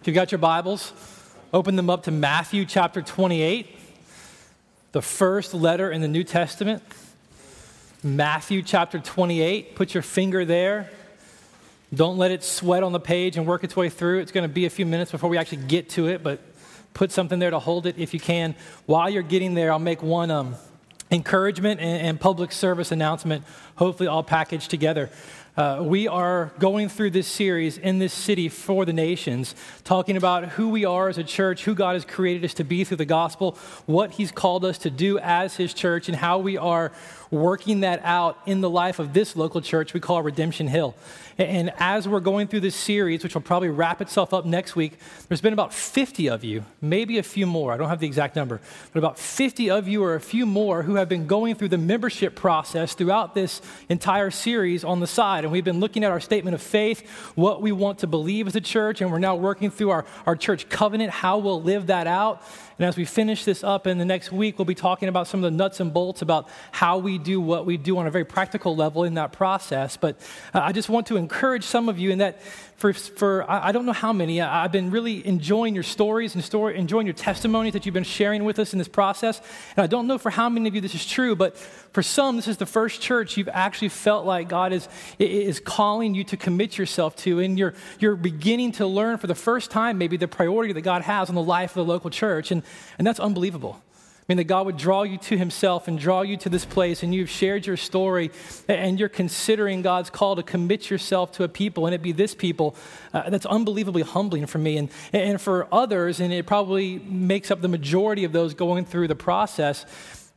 If you've got your Bibles, open them up to Matthew chapter 28, the first letter in the New Testament. Matthew chapter 28. Put your finger there. Don't let it sweat on the page and work its way through. It's going to be a few minutes before we actually get to it, but put something there to hold it if you can. While you're getting there, I'll make one um, encouragement and, and public service announcement, hopefully all packaged together. Uh, we are going through this series in this city for the nations, talking about who we are as a church, who God has created us to be through the gospel, what He's called us to do as His church, and how we are working that out in the life of this local church we call Redemption Hill. And as we're going through this series, which will probably wrap itself up next week, there's been about 50 of you, maybe a few more, I don't have the exact number, but about 50 of you or a few more who have been going through the membership process throughout this entire series on the side. And we've been looking at our statement of faith, what we want to believe as a church, and we're now working through our, our church covenant, how we'll live that out. And as we finish this up in the next week, we'll be talking about some of the nuts and bolts about how we do what we do on a very practical level in that process. But uh, I just want to encourage some of you in that for, for I don't know how many, I've been really enjoying your stories and story, enjoying your testimonies that you've been sharing with us in this process. And I don't know for how many of you this is true, but for some, this is the first church you've actually felt like God is, is calling you to commit yourself to. And you're, you're beginning to learn for the first time, maybe, the priority that God has on the life of the local church. And, and that's unbelievable mean, that God would draw you to Himself and draw you to this place, and you've shared your story, and you're considering God's call to commit yourself to a people, and it be this people. Uh, that's unbelievably humbling for me and, and for others, and it probably makes up the majority of those going through the process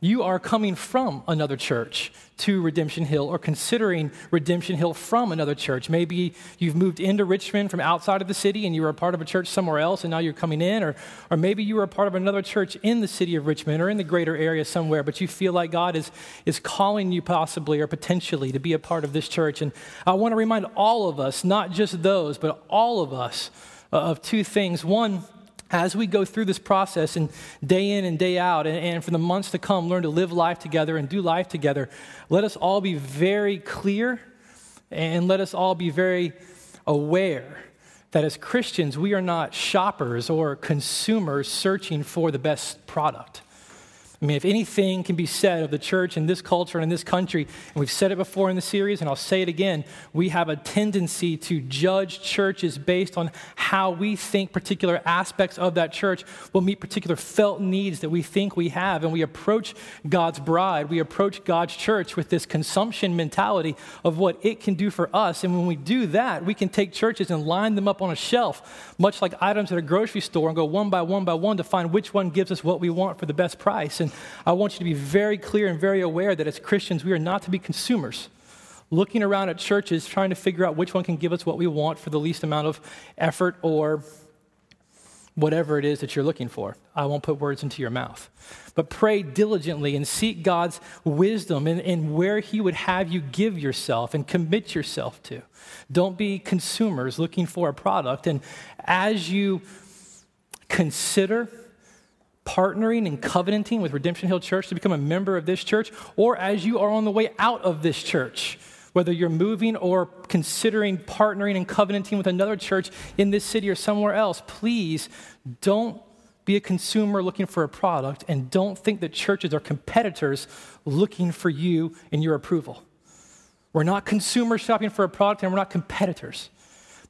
you are coming from another church to Redemption Hill or considering Redemption Hill from another church. Maybe you've moved into Richmond from outside of the city and you were a part of a church somewhere else and now you're coming in, or, or maybe you were a part of another church in the city of Richmond or in the greater area somewhere, but you feel like God is, is calling you possibly or potentially to be a part of this church. And I want to remind all of us, not just those, but all of us, uh, of two things. One, as we go through this process and day in and day out, and, and, for the months to come, learn to live life together and do life together, let us all be very clear and let us all be very aware that as Christians, we are not shoppers or consumers searching for the best product. I mean, if anything can be said of the church in this culture and in this country, and we've said it before in the series, and I'll say it again, we have a tendency to judge churches based on how we think particular aspects of that church will meet particular felt needs that we think we have. And we approach God's bride, we approach God's church with this consumption mentality of what it can do for us. And when we do that, we can take churches and line them up on a shelf, much like items at a grocery store, and go one by one by one to find which one gives us what we want for the best price. And I want you to be very clear and very aware that as Christians, we are not to be consumers, looking around at churches trying to figure out which one can give us what we want for the least amount of effort or whatever it is that you're looking for. I won't put words into your mouth. But pray diligently and seek God's wisdom and, where He would have you give yourself and commit yourself to. Don't be consumers looking for a product. And as you consider partnering and covenanting with Redemption Hill Church to become a member of this church, or as you are on the way out of this church, whether you're moving or considering partnering and covenanting with another church in this city or somewhere else, please don't be a consumer looking for a product and don't think that churches are competitors looking for you and your approval. We're not consumers shopping for a product and we're not competitors.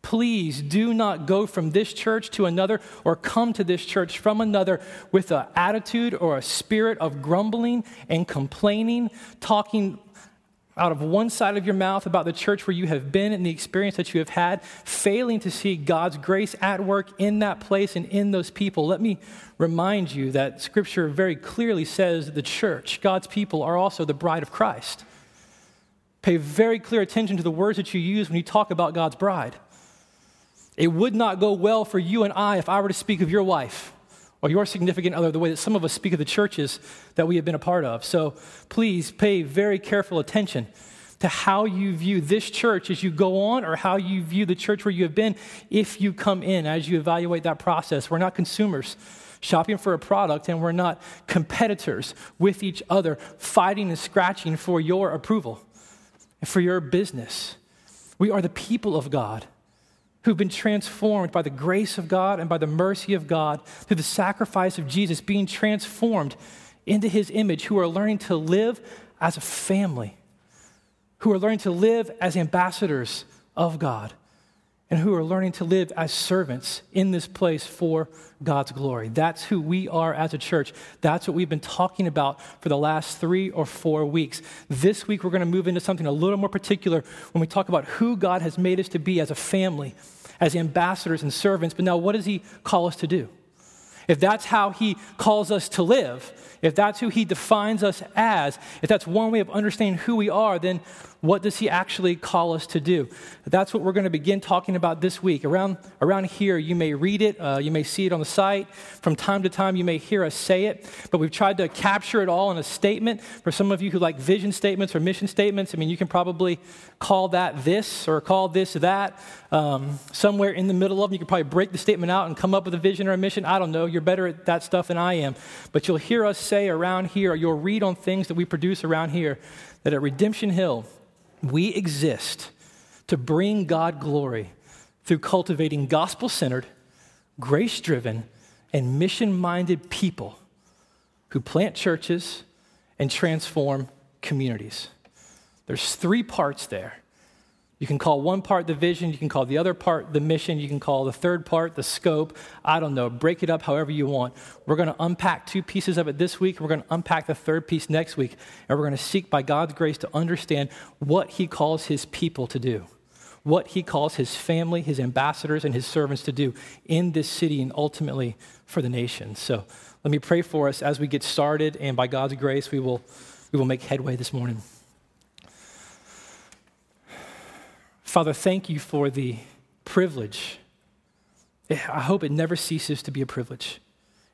Please do not go from this church to another or come to this church from another with an attitude or a spirit of grumbling and complaining, talking out of one side of your mouth about the church where you have been and the experience that you have had, failing to see God's grace at work in that place and in those people. Let me remind you that Scripture very clearly says the church, God's people, are also the bride of Christ. Pay very clear attention to the words that you use when you talk about God's bride. It would not go well for you and I if I were to speak of your wife or your significant other the way that some of us speak of the churches that we have been a part of. So please pay very careful attention to how you view this church as you go on or how you view the church where you have been if you come in as you evaluate that process. We're not consumers shopping for a product and we're not competitors with each other fighting and scratching for your approval and for your business. We are the people of God who've been transformed by the grace of God and by the mercy of God through the sacrifice of Jesus, being transformed into his image, who are learning to live as a family, who are learning to live as ambassadors of God and who are learning to live as servants in this place for God's glory. That's who we are as a church. That's what we've been talking about for the last three or four weeks. This week, we're going to move into something a little more particular when we talk about who God has made us to be as a family, as ambassadors and servants. But now, what does He call us to do? If that's how He calls us to live, if that's who He defines us as, if that's one way of understanding who we are, then what does he actually call us to do? That's what we're going to begin talking about this week. Around, around here, you may read it, uh, you may see it on the site. From time to time, you may hear us say it, but we've tried to capture it all in a statement. For some of you who like vision statements or mission statements, I mean, you can probably call that this or call this that. Um, somewhere in the middle of them, you could probably break the statement out and come up with a vision or a mission. I don't know. You're better at that stuff than I am. But you'll hear us say around here, or you'll read on things that we produce around here, that at Redemption Hill, we exist to bring God glory through cultivating gospel centered, grace driven, and mission minded people who plant churches and transform communities. There's three parts there you can call one part the vision, you can call the other part the mission, you can call the third part the scope. I don't know. Break it up however you want. We're going to unpack two pieces of it this week. We're going to unpack the third piece next week. And we're going to seek, by God's grace, to understand what He calls His people to do, what He calls His family, His ambassadors, and His servants to do in this city and ultimately for the nation. So let me pray for us as we get started. And by God's grace, we will, we will make headway this morning. Father, thank you for the privilege. Eh, I hope it never ceases to be a privilege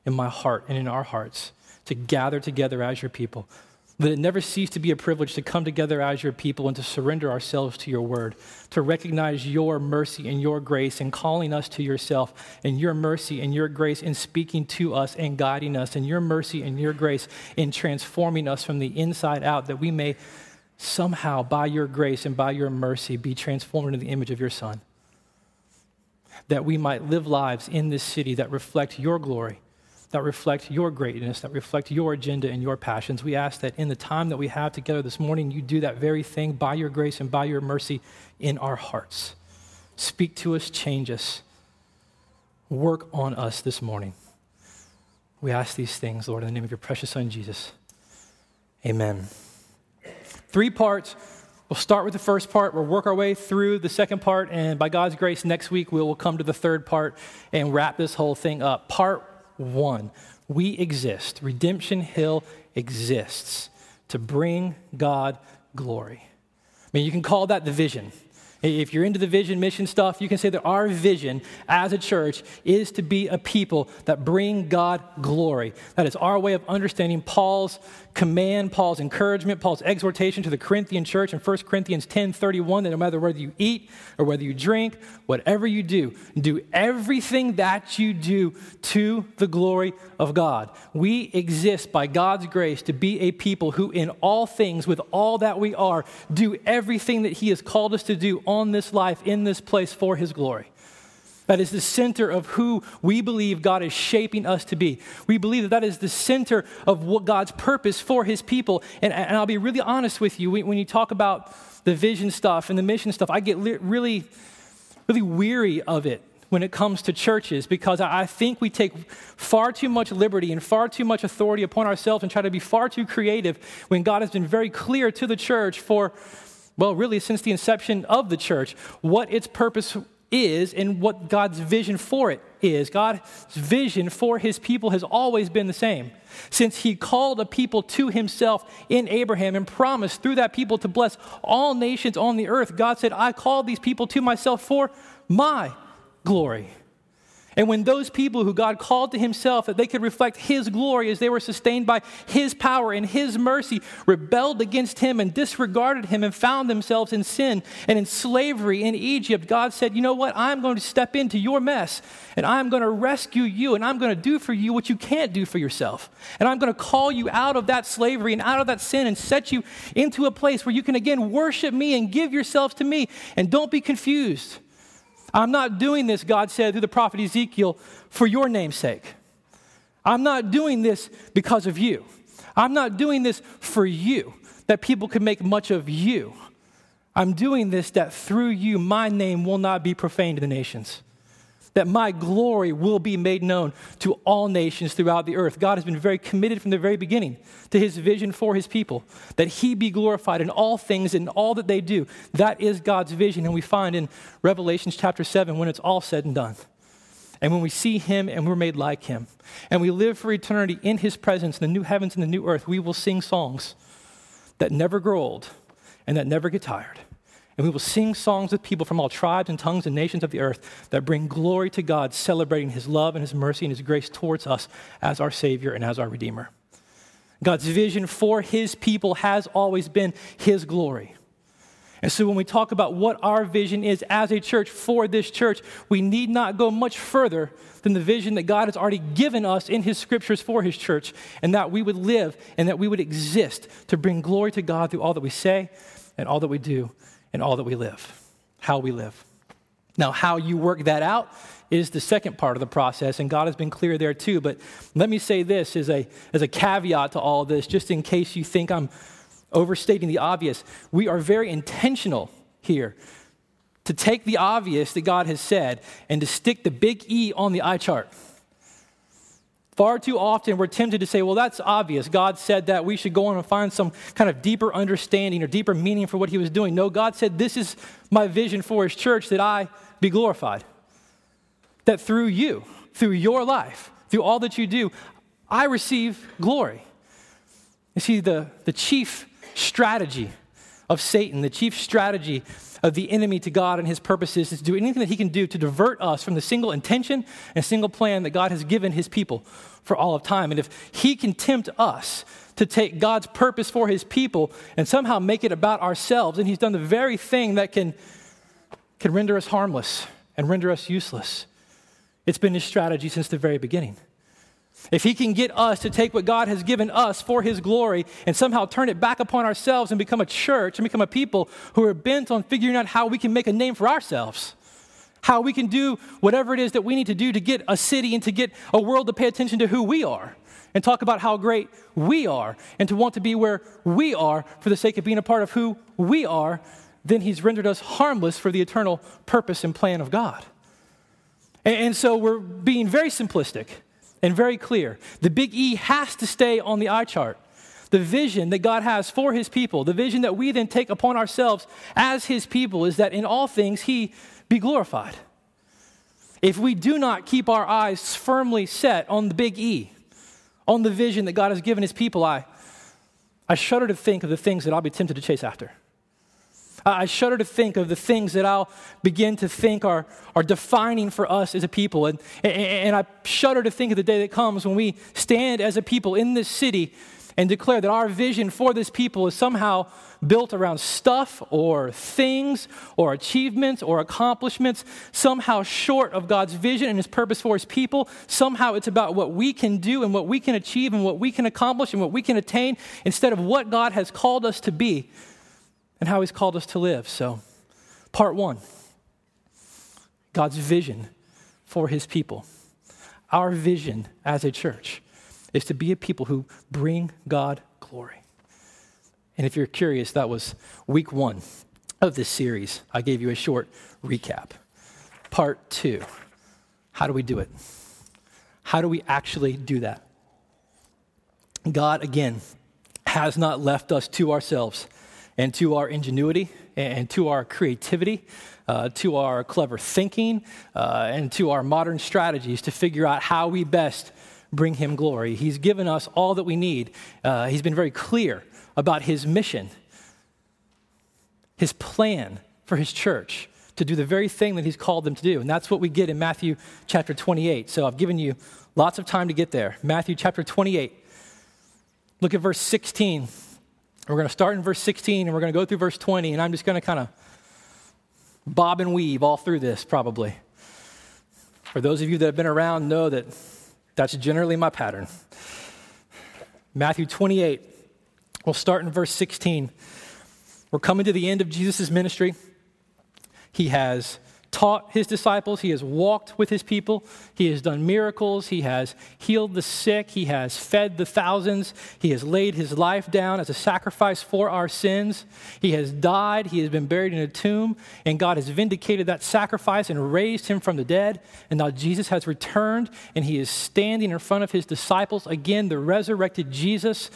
in my heart and in our hearts to gather together as your people. That it never cease to be a privilege to come together as your people and to surrender ourselves to your word, to recognize your mercy and your grace and calling us to yourself, and your mercy and your grace in speaking to us and guiding us, and your mercy and your grace in transforming us from the inside out, that we may somehow, by your grace and by your mercy, be transformed into the image of your Son. That we might live lives in this city that reflect your glory, that reflect your greatness, that reflect your agenda and your passions. We ask that in the time that we have together this morning, you do that very thing by your grace and by your mercy in our hearts. Speak to us, change us, work on us this morning. We ask these things, Lord, in the name of your precious Son, Jesus. Amen. Three parts. We'll start with the first part. We'll work our way through the second part. And by God's grace, next week we will come to the third part and wrap this whole thing up. Part one we exist. Redemption Hill exists to bring God glory. I mean, you can call that the vision. If you're into the vision mission stuff, you can say that our vision as a church is to be a people that bring God glory. That is our way of understanding Paul's command, Paul's encouragement, Paul's exhortation to the Corinthian church in 1 Corinthians 10 31 that no matter whether you eat or whether you drink, whatever you do, do everything that you do to the glory of God. We exist by God's grace to be a people who, in all things, with all that we are, do everything that He has called us to do on this life, in this place for His glory. That is the center of who we believe God is shaping us to be. We believe that that is the center of what God's purpose for his people. And, and I'll be really honest with you, when you talk about the vision stuff and the mission stuff, I get really, really weary of it when it comes to churches because I think we take far too much liberty and far too much authority upon ourselves and try to be far too creative when God has been very clear to the church for, well, really since the inception of the church, what its purpose is and what God's vision for it is. God's vision for his people has always been the same. Since he called a people to himself in Abraham and promised through that people to bless all nations on the earth, God said, I called these people to myself for my glory. And when those people who God called to himself that they could reflect his glory as they were sustained by his power and his mercy rebelled against him and disregarded him and found themselves in sin and in slavery in Egypt, God said, You know what? I'm going to step into your mess and I'm going to rescue you and I'm going to do for you what you can't do for yourself. And I'm going to call you out of that slavery and out of that sin and set you into a place where you can again worship me and give yourselves to me. And don't be confused. I'm not doing this, God said through the prophet Ezekiel, for your name's sake. I'm not doing this because of you. I'm not doing this for you, that people can make much of you. I'm doing this that through you, my name will not be profaned to the nations that my glory will be made known to all nations throughout the earth. God has been very committed from the very beginning to his vision for his people, that he be glorified in all things and all that they do. That is God's vision, and we find in Revelations chapter 7 when it's all said and done. And when we see him and we're made like him, and we live for eternity in his presence, in the new heavens and the new earth, we will sing songs that never grow old and that never get tired. And we will sing songs with people from all tribes and tongues and nations of the earth that bring glory to God, celebrating his love and his mercy and his grace towards us as our Savior and as our Redeemer. God's vision for his people has always been his glory. And so when we talk about what our vision is as a church for this church, we need not go much further than the vision that God has already given us in his scriptures for his church, and that we would live and that we would exist to bring glory to God through all that we say and all that we do in all that we live, how we live. Now, how you work that out is the second part of the process, and God has been clear there too. But let me say this as a, as a caveat to all this, just in case you think I'm overstating the obvious. We are very intentional here to take the obvious that God has said and to stick the big E on the eye chart. Far too often, we're tempted to say, well, that's obvious. God said that we should go on and find some kind of deeper understanding or deeper meaning for what he was doing. No, God said, this is my vision for his church that I be glorified. That through you, through your life, through all that you do, I receive glory. You see, the, the chief strategy of Satan, the chief strategy of the enemy to God and his purposes is to do anything that he can do to divert us from the single intention and single plan that God has given his people for all of time. And if he can tempt us to take God's purpose for his people and somehow make it about ourselves, and he's done the very thing that can, can render us harmless and render us useless. It's been his strategy since the very beginning. If he can get us to take what God has given us for his glory and somehow turn it back upon ourselves and become a church and become a people who are bent on figuring out how we can make a name for ourselves, how we can do whatever it is that we need to do to get a city and to get a world to pay attention to who we are and talk about how great we are and to want to be where we are for the sake of being a part of who we are, then he's rendered us harmless for the eternal purpose and plan of God. And, so we're being very simplistic and very clear. The big E has to stay on the eye chart. The vision that God has for his people, the vision that we then take upon ourselves as his people, is that in all things he be glorified. If we do not keep our eyes firmly set on the big E, on the vision that God has given his people, I, I shudder to think of the things that I'll be tempted to chase after. I shudder to think of the things that I'll begin to think are, are defining for us as a people. And, and I shudder to think of the day that comes when we stand as a people in this city and declare that our vision for this people is somehow built around stuff or things or achievements or accomplishments, somehow short of God's vision and His purpose for His people. Somehow it's about what we can do and what we can achieve and what we can accomplish and what we can attain instead of what God has called us to be and how He's called us to live. So, part one God's vision for His people. Our vision as a church is to be a people who bring God glory. And if you're curious, that was week one of this series. I gave you a short recap. Part two how do we do it? How do we actually do that? God, again, has not left us to ourselves and to our ingenuity and to our creativity, uh, to our clever thinking, uh, and to our modern strategies to figure out how we best bring him glory. He's given us all that we need. Uh, he's been very clear about his mission, his plan for his church to do the very thing that he's called them to do. And that's what we get in Matthew chapter 28. So I've given you lots of time to get there. Matthew chapter 28. Look at verse 16. We're going to start in verse 16 and we're going to go through verse 20, and I'm just going to kind of bob and weave all through this probably. For those of you that have been around, know that that's generally my pattern. Matthew 28, we'll start in verse 16. We're coming to the end of Jesus' ministry. He has taught his disciples, he has walked with his people, he has done miracles, he has healed the sick, he has fed the thousands, he has laid his life down as a sacrifice for our sins, he has died, he has been buried in a tomb, and God has vindicated that sacrifice and raised him from the dead. And now Jesus has returned and he is standing in front of his disciples. Again, the resurrected Jesus.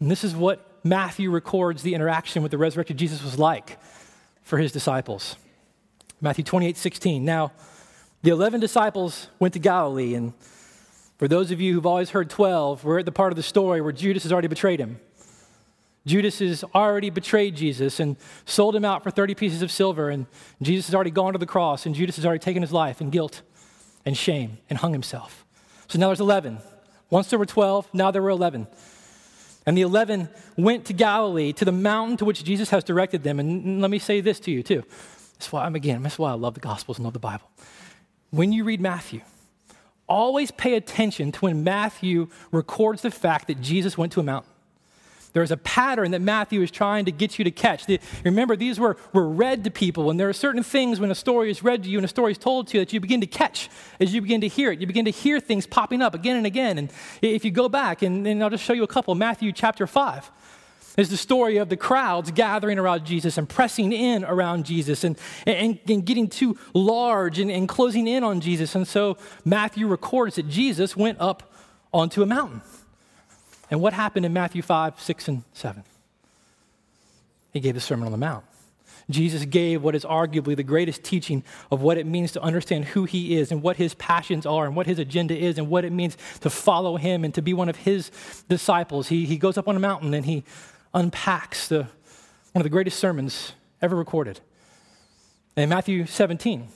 And this is what Matthew records the interaction with the resurrected Jesus was like for his disciples. Matthew 28 16. Now, the 11 disciples went to Galilee, and for those of you who've always heard 12, we're at the part of the story where Judas has already betrayed him. Judas has already betrayed Jesus and sold him out for 30 pieces of silver, and Jesus has already gone to the cross, and Judas has already taken his life in guilt and shame and hung himself. So now there's 11. Once there were 12, now there were 11. And the 11 went to Galilee, to the mountain to which Jesus has directed them. And let me say this to you, too. That's why I'm again, that's why I love the Gospels and love the Bible. When you read Matthew, always pay attention to when Matthew records the fact that Jesus went to a mountain. There's a pattern that Matthew is trying to get you to catch. The, remember, these were, were read to people, and there are certain things when a story is read to you and a story is told to you that you begin to catch as you begin to hear it. You begin to hear things popping up again and again. And if you go back, and, and I'll just show you a couple, Matthew chapter 5 is the story of the crowds gathering around Jesus and pressing in around Jesus and, and, and getting too large and, and closing in on Jesus. And so Matthew records that Jesus went up onto a mountain. And what happened in Matthew 5, 6, and 7? He gave the Sermon on the Mount. Jesus gave what is arguably the greatest teaching of what it means to understand who he is and what his passions are and what his agenda is and what it means to follow him and to be one of his disciples. He, he goes up on a mountain and he unpacks the, one of the greatest sermons ever recorded. In Matthew 17,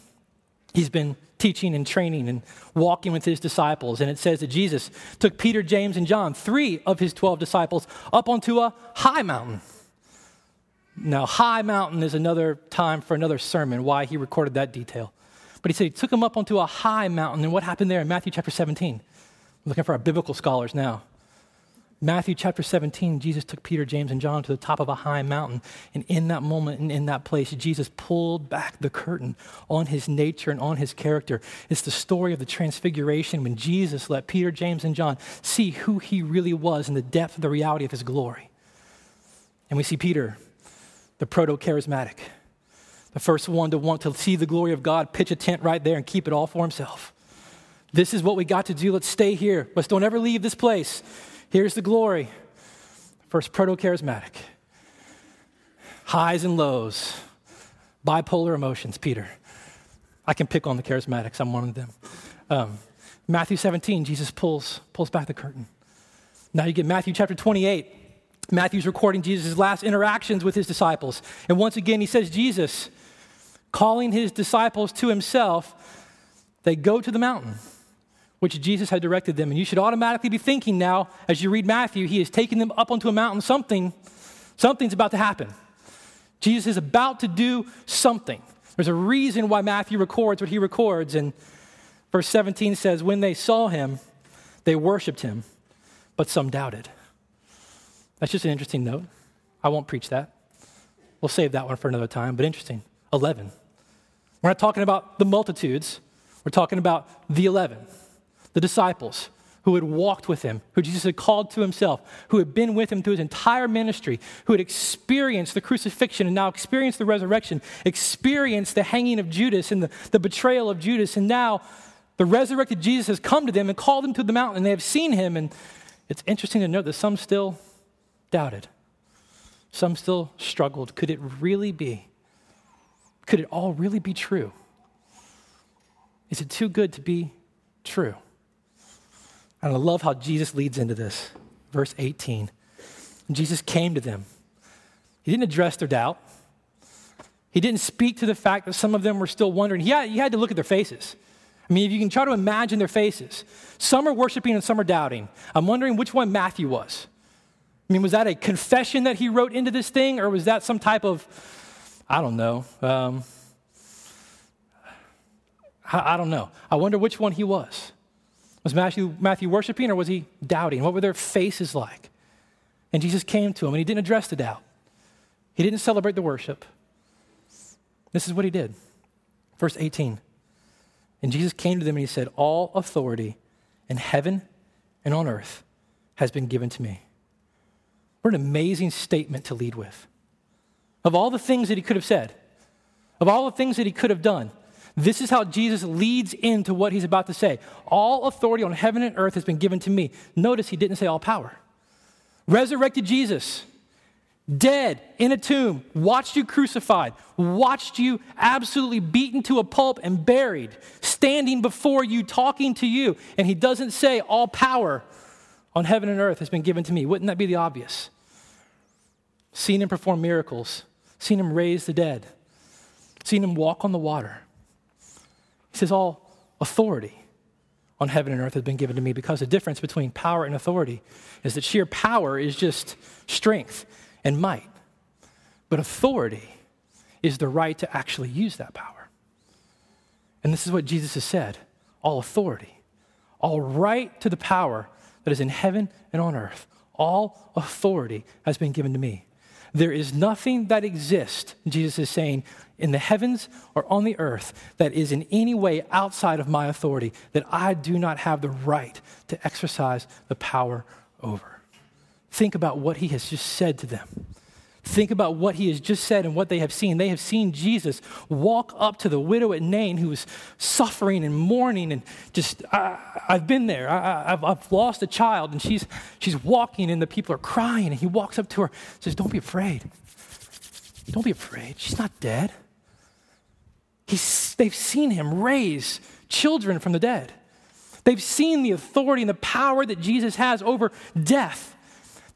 he's been teaching and training and walking with his disciples. And it says that Jesus took Peter, James, and John, three of his 12 disciples, up onto a high mountain. Now, high mountain is another time for another sermon, why he recorded that detail. But he said he took them up onto a high mountain. And what happened there in Matthew chapter 17? I'm looking for our biblical scholars now. Matthew chapter 17, Jesus took Peter, James, and John to the top of a high mountain. And in that moment and in that place, Jesus pulled back the curtain on his nature and on his character. It's the story of the transfiguration when Jesus let Peter, James, and John see who he really was and the depth of the reality of his glory. And we see Peter, the proto charismatic, the first one to want to see the glory of God, pitch a tent right there and keep it all for himself. This is what we got to do. Let's stay here. Let's don't ever leave this place. Here's the glory. First, proto charismatic. Highs and lows, bipolar emotions, Peter. I can pick on the charismatics, I'm one of them. Um, Matthew 17, Jesus pulls, pulls back the curtain. Now you get Matthew chapter 28. Matthew's recording Jesus' last interactions with his disciples. And once again, he says, Jesus, calling his disciples to himself, they go to the mountain which Jesus had directed them. And you should automatically be thinking now, as you read Matthew, he is taking them up onto a mountain. Something, something's about to happen. Jesus is about to do something. There's a reason why Matthew records what he records. And verse 17 says, When they saw him, they worshiped him, but some doubted. That's just an interesting note. I won't preach that. We'll save that one for another time, but interesting. 11. We're not talking about the multitudes, we're talking about the 11 the disciples who had walked with him, who Jesus had called to himself, who had been with him through his entire ministry, who had experienced the crucifixion and now experienced the resurrection, experienced the hanging of Judas and the, the betrayal of Judas, and now the resurrected Jesus has come to them and called them to the mountain, and they have seen him. And it's interesting to note that some still doubted, some still struggled. Could it really be? Could it all really be true? Is it too good to be true? And I love how Jesus leads into this. Verse 18. Jesus came to them. He didn't address their doubt. He didn't speak to the fact that some of them were still wondering. He had, to look at their faces. I mean, if you can try to imagine their faces, some are worshiping and some are doubting. I'm wondering which one Matthew was. I mean, was that a confession that he wrote into this thing, or was that some type of, I don't know, um, I, I don't know. I wonder which one he was. Was Matthew, Matthew worshiping or was he doubting? What were their faces like? And Jesus came to him and he didn't address the doubt. He didn't celebrate the worship. This is what he did. Verse 18. And Jesus came to them and he said, All authority in heaven and on earth has been given to me. What an amazing statement to lead with. Of all the things that he could have said, of all the things that he could have done, this is how Jesus leads into what he's about to say. All authority on heaven and earth has been given to me. Notice he didn't say all power. Resurrected Jesus, dead in a tomb, watched you crucified, watched you absolutely beaten to a pulp and buried, standing before you, talking to you. And he doesn't say all power on heaven and earth has been given to me. Wouldn't that be the obvious? Seen him perform miracles, seen him raise the dead, seen him walk on the water. He says, All authority on heaven and earth has been given to me because the difference between power and authority is that sheer power is just strength and might, but authority is the right to actually use that power. And this is what Jesus has said all authority, all right to the power that is in heaven and on earth. All authority has been given to me. There is nothing that exists, Jesus is saying, in the heavens or on the earth that is in any way outside of my authority that I do not have the right to exercise the power over. Think about what he has just said to them. Think about what he has just said and what they have seen. They have seen Jesus walk up to the widow at Nain who was suffering and mourning and just, I, have been there. I, have lost a child and she's, she's walking and the people are crying and he walks up to her says, Don't be afraid. Don't be afraid. She's not dead. He's, they've seen him raise children from the dead. They've seen the authority and the power that Jesus has over death.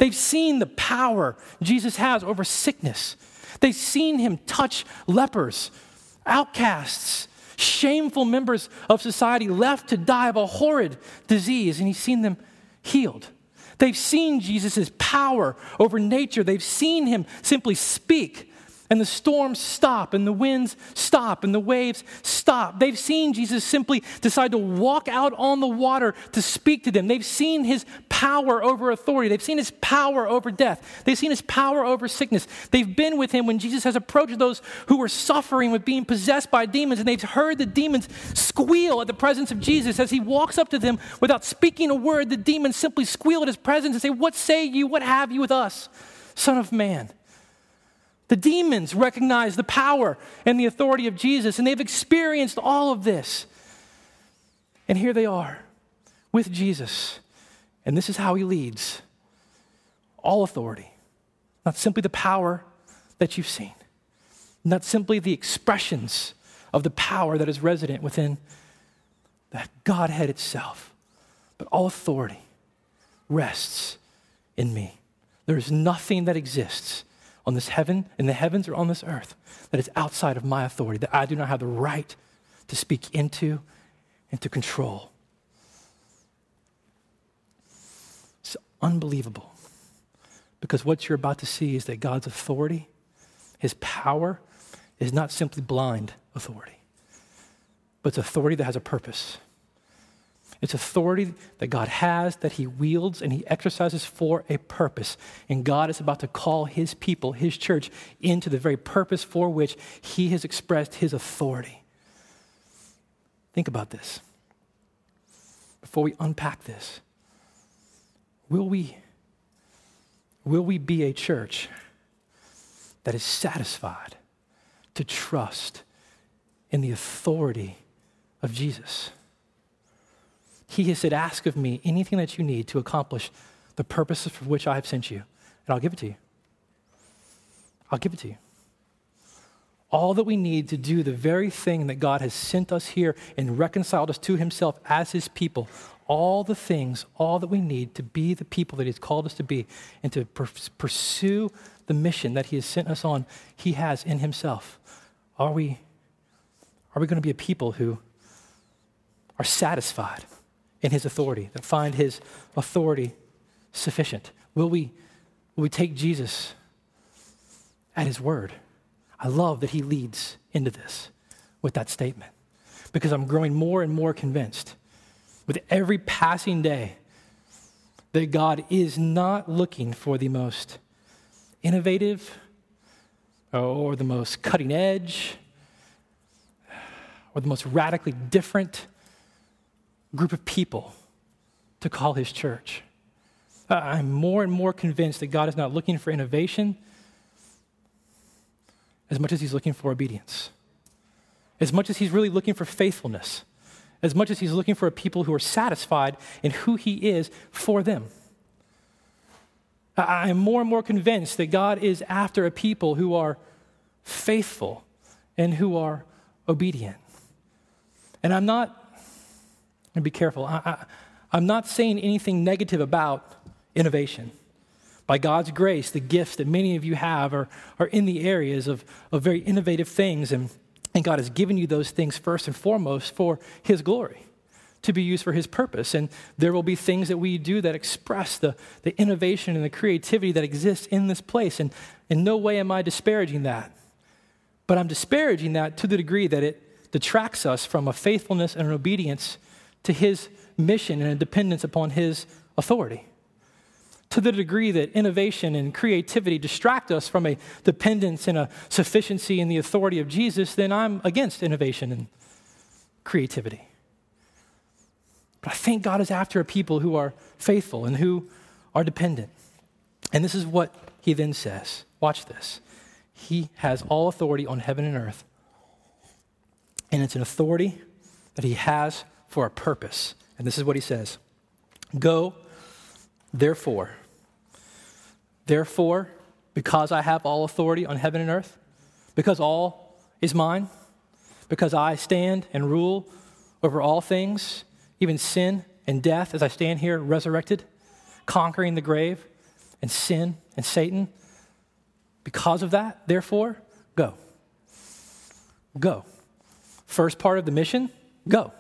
They've seen the power Jesus has over sickness. They've seen him touch lepers, outcasts, shameful members of society left to die of a horrid disease, and he's seen them healed. They've seen Jesus' power over nature. They've seen him simply speak and the storms stop, and the winds stop, and the waves stop. They've seen Jesus simply decide to walk out on the water to speak to them. They've seen his power over authority. They've seen his power over death. They've seen his power over sickness. They've been with him when Jesus has approached those who were suffering with being possessed by demons, and they've heard the demons squeal at the presence of Jesus as he walks up to them without speaking a word. The demons simply squeal at his presence and say, What say you? What have you with us, Son of Man? The demons recognize the power and the authority of Jesus, and they've experienced all of this. And here they are with Jesus. And this is how he leads all authority, not simply the power that you've seen, not simply the expressions of the power that is resident within that Godhead itself, but all authority rests in me. There is nothing that exists on this heaven, in the heavens or on this earth, that is outside of my authority, that I do not have the right to speak into and to control. It's unbelievable because what you're about to see is that God's authority, his power, is not simply blind authority, but it's authority that has a purpose. It's authority that God has, that He wields, and He exercises for a purpose. And God is about to call His people, His church, into the very purpose for which He has expressed His authority. Think about this. Before we unpack this, will we, will we be a church that is satisfied to trust in the authority of Jesus? He has said, Ask of me anything that you need to accomplish the purposes for which I have sent you, and I'll give it to you. I'll give it to you. All that we need to do the very thing that God has sent us here and reconciled us to Himself as His people, all the things, all that we need to be the people that He's called us to be and to pursue the mission that He has sent us on, He has in Himself. Are we, are we going to be a people who are satisfied? In his authority, that find his authority sufficient? Will we, will we take Jesus at his word? I love that he leads into this with that statement because I'm growing more and more convinced with every passing day that God is not looking for the most innovative or the most cutting edge or the most radically different group of people to call his church. I'm more and more convinced that God is not looking for innovation as much as he's looking for obedience, as much as he's really looking for faithfulness, as much as he's looking for a people who are satisfied in who he is for them. I am more and more convinced that God is after a people who are faithful and who are obedient. And I'm not, and be careful, I, am not saying anything negative about innovation. By God's grace, the gifts that many of you have are, are in the areas of, of very innovative things, and, and God has given you those things first and foremost for His glory to be used for his purpose. And there will be things that we do that express the, the innovation and the creativity that exists in this place. And in no way am I disparaging that. But I'm disparaging that to the degree that it detracts us from a faithfulness and an obedience to his mission and a dependence upon his authority. To the degree that innovation and creativity distract us from a dependence and a sufficiency in the authority of Jesus, then I'm against innovation and creativity. But I think God is after a people who are faithful and who are dependent. And this is what he then says. Watch this. He has all authority on heaven and earth. And it's an authority that he has for a purpose. And this is what he says Go, therefore. Therefore, because I have all authority on heaven and earth, because all is mine, because I stand and rule over all things, even sin and death, as I stand here resurrected, conquering the grave and sin and Satan. Because of that, therefore, go. Go. First part of the mission, go.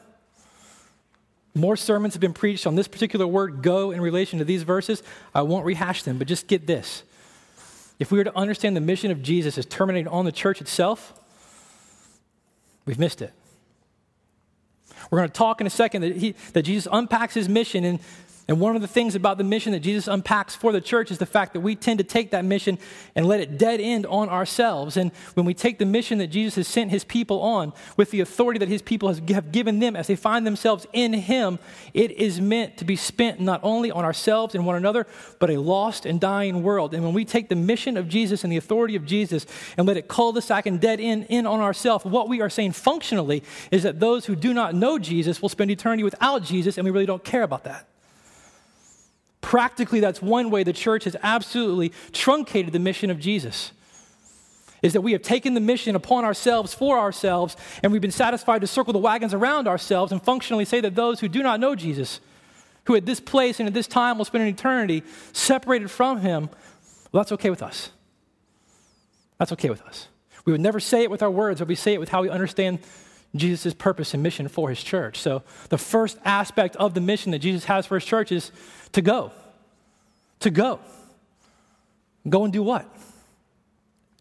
More sermons have been preached on this particular word, go, in relation to these verses. I won't rehash them, but just get this. If we were to understand the mission of Jesus as terminating on the church itself, we've missed it. We're going to talk in a second that, he, that Jesus unpacks his mission and and one of the things about the mission that Jesus unpacks for the church is the fact that we tend to take that mission and let it dead end on ourselves. And when we take the mission that Jesus has sent his people on with the authority that his people have given them as they find themselves in him, it is meant to be spent not only on ourselves and one another, but a lost and dying world. And when we take the mission of Jesus and the authority of Jesus and let it cul-de-sac and dead end in on ourselves, what we are saying functionally is that those who do not know Jesus will spend eternity without Jesus, and we really don't care about that. Practically, that's one way the church has absolutely truncated the mission of Jesus. Is that we have taken the mission upon ourselves for ourselves, and we've been satisfied to circle the wagons around ourselves and functionally say that those who do not know Jesus, who at this place and at this time will spend an eternity separated from him, well, that's okay with us. That's okay with us. We would never say it with our words, but we say it with how we understand Jesus' purpose and mission for his church. So, the first aspect of the mission that Jesus has for his church is to go. To go. Go and do what?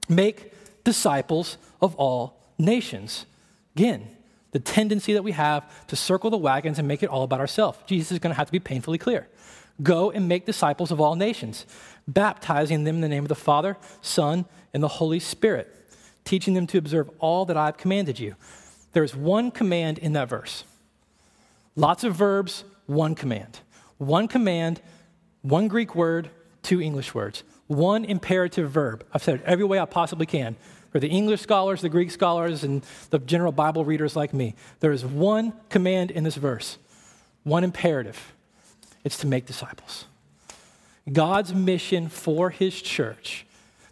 Make disciples of all nations. Again, the tendency that we have to circle the wagons and make it all about ourselves. Jesus is going to have to be painfully clear. Go and make disciples of all nations, baptizing them in the name of the Father, Son, and the Holy Spirit, teaching them to observe all that I've commanded you. There's one command in that verse. Lots of verbs, one command. One command, one Greek word, two English words. One imperative verb. I've said it every way I possibly can for the English scholars, the Greek scholars, and the general Bible readers like me. There is one command in this verse, one imperative. It's to make disciples. God's mission for his church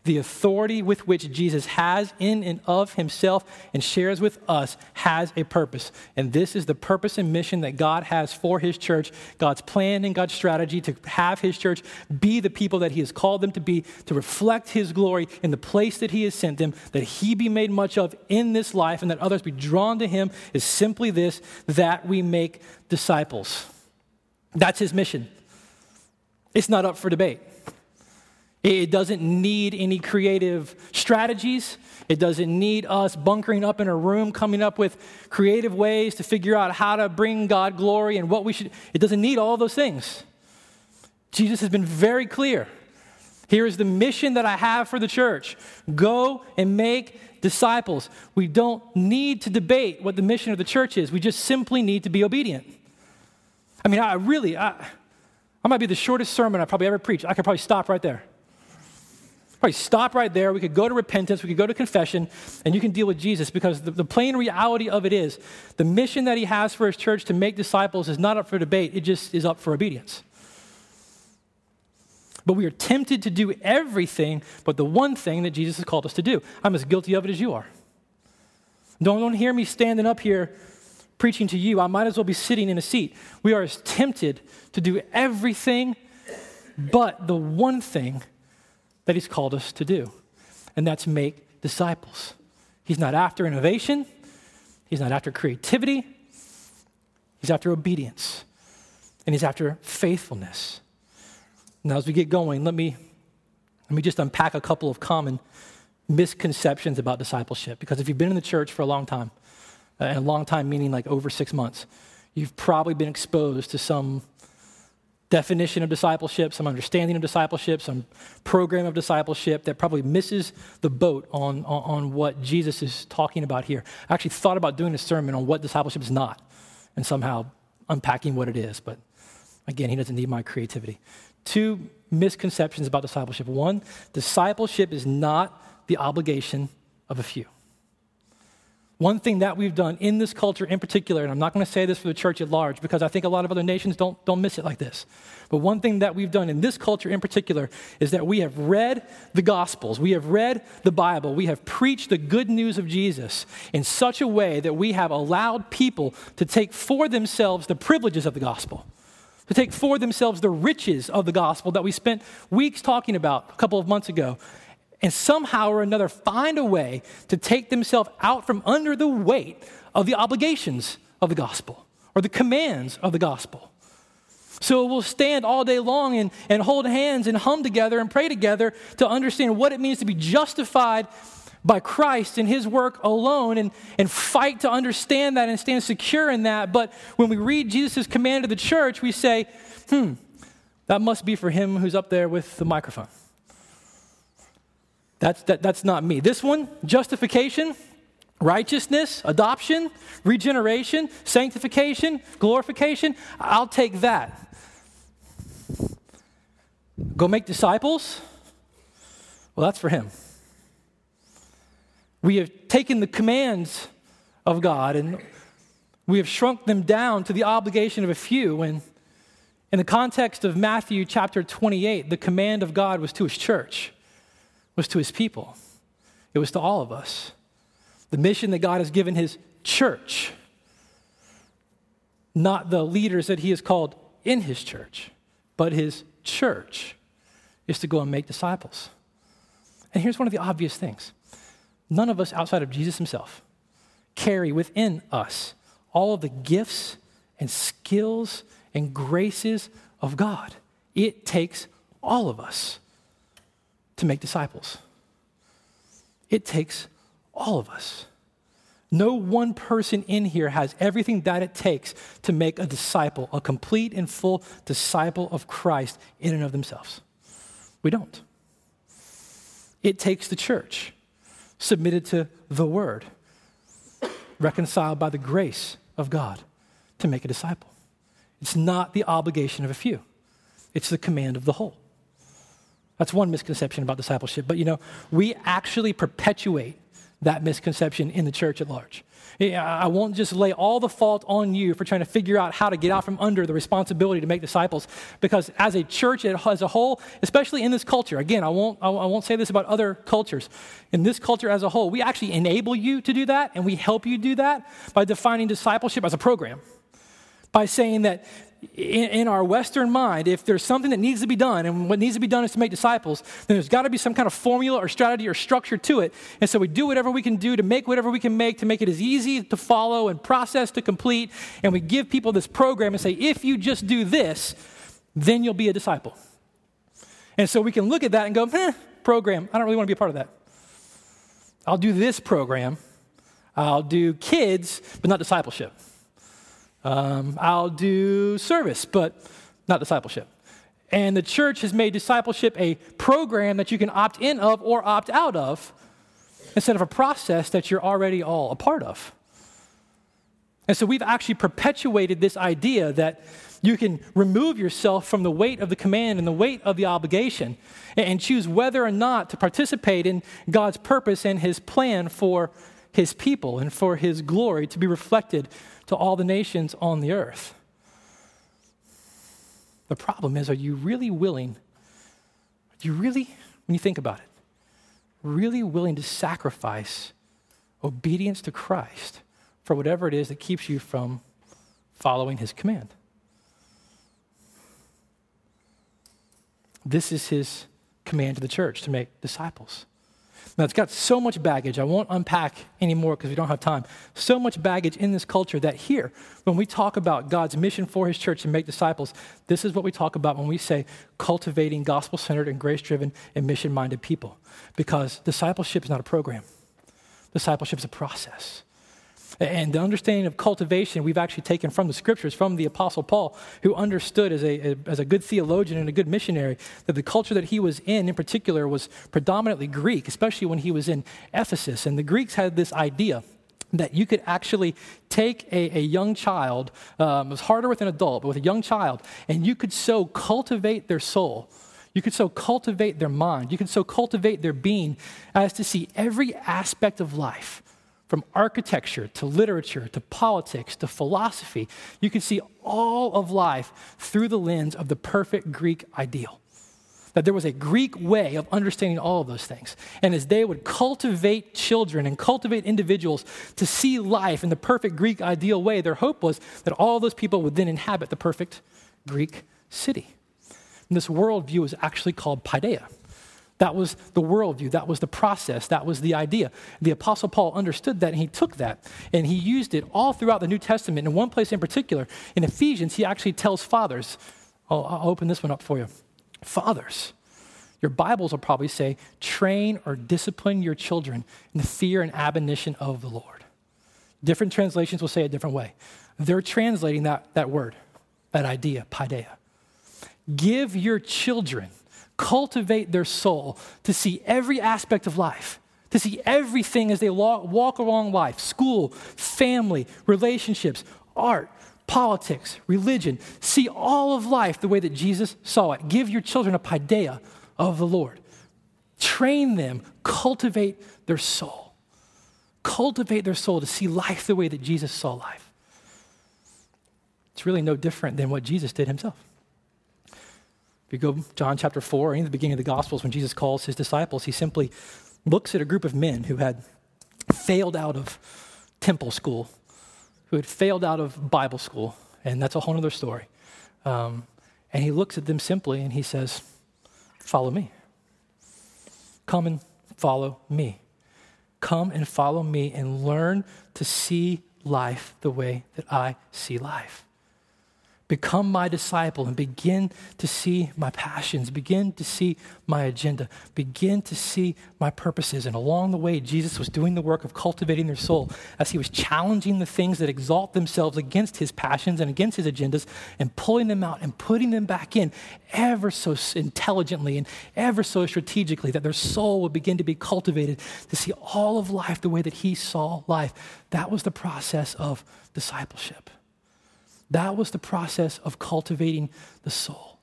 the authority with which Jesus has in and of himself and shares with us has a purpose. And this is the purpose and mission that God has for his church, God's plan and God's strategy to have his church be the people that he has called them to be, to reflect his glory in the place that he has sent them, that he be made much of in this life, and that others be drawn to him is simply this that we make disciples. That's his mission. It's not up for debate. It doesn't need any creative strategies. It doesn't need us bunkering up in a room, coming up with creative ways to figure out how to bring God glory and what we should. It doesn't need all those things. Jesus has been very clear. Here is the mission that I have for the church go and make disciples. We don't need to debate what the mission of the church is, we just simply need to be obedient. I mean, I really, I, I might be the shortest sermon I've probably ever preached. I could probably stop right there. Probably stop right there. We could go to repentance, we could go to confession, and you can deal with Jesus because the, the plain reality of it is the mission that he has for his church to make disciples is not up for debate, it just is up for obedience. But we are tempted to do everything but the one thing that Jesus has called us to do. I'm as guilty of it as you are. Don't, don't hear me standing up here preaching to you. I might as well be sitting in a seat. We are as tempted to do everything but the one thing that He's called us to do, and that's make disciples. He's not after innovation, He's not after creativity, He's after obedience, and He's after faithfulness. Now, as we get going, let me, let me just unpack a couple of common misconceptions about discipleship. Because if you've been in the church for a long time, uh, and a long time meaning like over six months, you've probably been exposed to some definition of discipleship, some understanding of discipleship, some program of discipleship that probably misses the boat on, on, on, what Jesus is talking about here. I actually thought about doing a sermon on what discipleship is not and somehow unpacking what it is, but again, he doesn't need my creativity two misconceptions about discipleship. One, discipleship is not the obligation of a few. One thing that we've done in this culture in particular, and I'm not going to say this for the church at large because I think a lot of other nations don't, don't miss it like this. But one thing that we've done in this culture in particular is that we have read the Gospels, we have read the Bible, we have preached the good news of Jesus in such a way that we have allowed people to take for themselves the privileges of the gospel to take for themselves the riches of the gospel that we spent weeks talking about a couple of months ago, and somehow or another find a way to take themselves out from under the weight of the obligations of the gospel or the commands of the gospel. So we'll stand all day long and, and hold hands and hum together and pray together to understand what it means to be justified by Christ and his work alone and, and fight to understand that and stand secure in that. But when we read Jesus' command to the church, we say, hmm, that must be for him who's up there with the microphone. That's, that, that's not me. This one, justification, righteousness, adoption, regeneration, sanctification, glorification, I'll take that. Go make disciples? Well, that's for him. We have taken the commands of God and we have shrunk them down to the obligation of a few. And in the context of Matthew chapter 28, the command of God was to his church, was to his people, it was to all of us. The mission that God has given his church, not the leaders that he has called in his church, but his church, is to go and make disciples. And here's one of the obvious things none of us outside of Jesus himself carry within us all of the gifts and skills and graces of God. It takes all of us to make disciples. It takes all of us. No one person in here has everything that it takes to make a disciple, a complete and full disciple of Christ in and of themselves. We don't. It takes the church submitted to the word, reconciled by the grace of God to make a disciple. It's not the obligation of a few, it's the command of the whole. That's one misconception about discipleship. But you know, we actually perpetuate that misconception in the church at large. I won't just lay all the fault on you for trying to figure out how to get out from under the responsibility to make disciples, because as a church as a whole, especially in this culture, again, I won't, I won't say this about other cultures. In this culture as a whole, we actually enable you to do that, and we help you do that by defining discipleship as a program. By saying that in, in, our Western mind, if there's something that needs to be done, and what needs to be done is to make disciples, then there's got to be some kind of formula or strategy or structure to it. And so we do whatever we can do to make whatever we can make to make it as easy to follow and process to complete. And we give people this program and say, if you just do this, then you'll be a disciple. And so we can look at that and go, eh, program, I don't really want to be a part of that. I'll do this program. I'll do kids, but not discipleship. Um, I'll do service, but not discipleship. And the church has made discipleship a program that you can opt in of or opt out of instead of a process that you're already all a part of. And so we've actually perpetuated this idea that you can remove yourself from the weight of the command and the weight of the obligation and choose whether or not to participate in God's purpose and his plan for his people and for his glory to be reflected to all the nations on the earth. The problem is, are you really willing? Are you really, when you think about it, really willing to sacrifice obedience to Christ for whatever it is that keeps you from following his command? This is his command to the church to make disciples. Now, it's got so much baggage. I won't unpack anymore because we don't have time. So much baggage in this culture that here, when we talk about God's mission for his church to make disciples, this is what we talk about when we say cultivating gospel centered and grace driven and mission minded people. Because discipleship is not a program, discipleship is a process. And the understanding of cultivation we've actually taken from the scriptures, from the Apostle Paul, who understood as a, as a good theologian and a good missionary that the culture that he was in, in particular, was predominantly Greek, especially when he was in Ephesus. And the Greeks had this idea that you could actually take a, a young child, um, it was harder with an adult, but with a young child, and you could so cultivate their soul. You could so cultivate their mind. You could so cultivate their being as to see every aspect of life from architecture to literature to politics to philosophy, you can see all of life through the lens of the perfect Greek ideal. That there was a Greek way of understanding all of those things. And as they would cultivate children and cultivate individuals to see life in the perfect Greek ideal way, their hope was that all those people would then inhabit the perfect Greek city. And this worldview is actually called paideia. That was the worldview. That was the process. That was the idea. The Apostle Paul understood that and he took that and he used it all throughout the New Testament. In one place in particular, in Ephesians, he actually tells fathers, I'll, I'll open this one up for you. Fathers, your Bibles will probably say, train or discipline your children in the fear and admonition of the Lord. Different translations will say a different way. They're translating that, that word, that idea, paideia. Give your children cultivate their soul to see every aspect of life, to see everything as they walk along life school, family, relationships, art, politics, religion. See all of life the way that Jesus saw it. Give your children a paideia of the Lord. Train them, cultivate their soul. Cultivate their soul to see life the way that Jesus saw life. It's really no different than what Jesus did himself. If you go John chapter 4, or in the beginning of the Gospels, when Jesus calls his disciples, he simply looks at a group of men who had failed out of temple school, who had failed out of Bible school, and that's a whole other story. Um, and he looks at them simply and he says, Follow me. Come and follow me. Come and follow me and learn to see life the way that I see life. Become my disciple and begin to see my passions, begin to see my agenda, begin to see my purposes. And along the way, Jesus was doing the work of cultivating their soul as he was challenging the things that exalt themselves against his passions and against his agendas and pulling them out and putting them back in ever so intelligently and ever so strategically that their soul would begin to be cultivated to see all of life the way that he saw life. That was the process of discipleship. That was the process of cultivating the soul.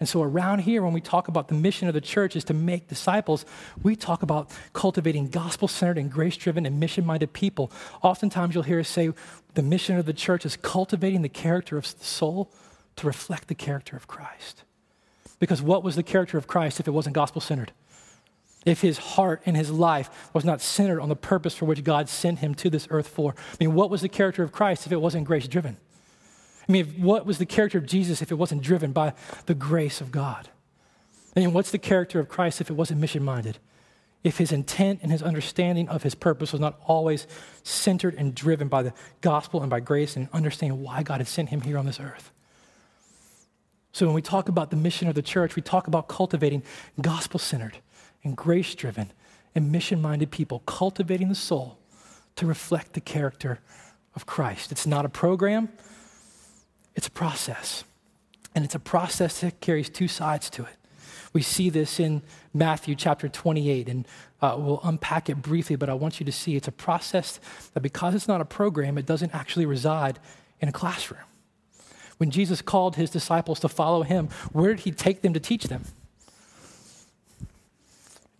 And so, around here, when we talk about the mission of the church is to make disciples, we talk about cultivating gospel centered and grace driven and mission minded people. Oftentimes, you'll hear us say the mission of the church is cultivating the character of the soul to reflect the character of Christ. Because what was the character of Christ if it wasn't gospel centered? If his heart and his life was not centered on the purpose for which God sent him to this earth for? I mean, what was the character of Christ if it wasn't grace driven? I mean, what was the character of Jesus if it wasn't driven by the grace of God? And what's the character of Christ if it wasn't mission minded? If his intent and his understanding of his purpose was not always centered and driven by the gospel and by grace and understanding why God had sent him here on this earth. So when we talk about the mission of the church, we talk about cultivating gospel centered and grace driven and mission minded people, cultivating the soul to reflect the character of Christ. It's not a program, it's a process. And it's a process that carries two sides to it. We see this in Matthew chapter 28, and uh, we'll unpack it briefly, but I want you to see it's a process that because it's not a program, it doesn't actually reside in a classroom. When Jesus called his disciples to follow him, where did he take them to teach them?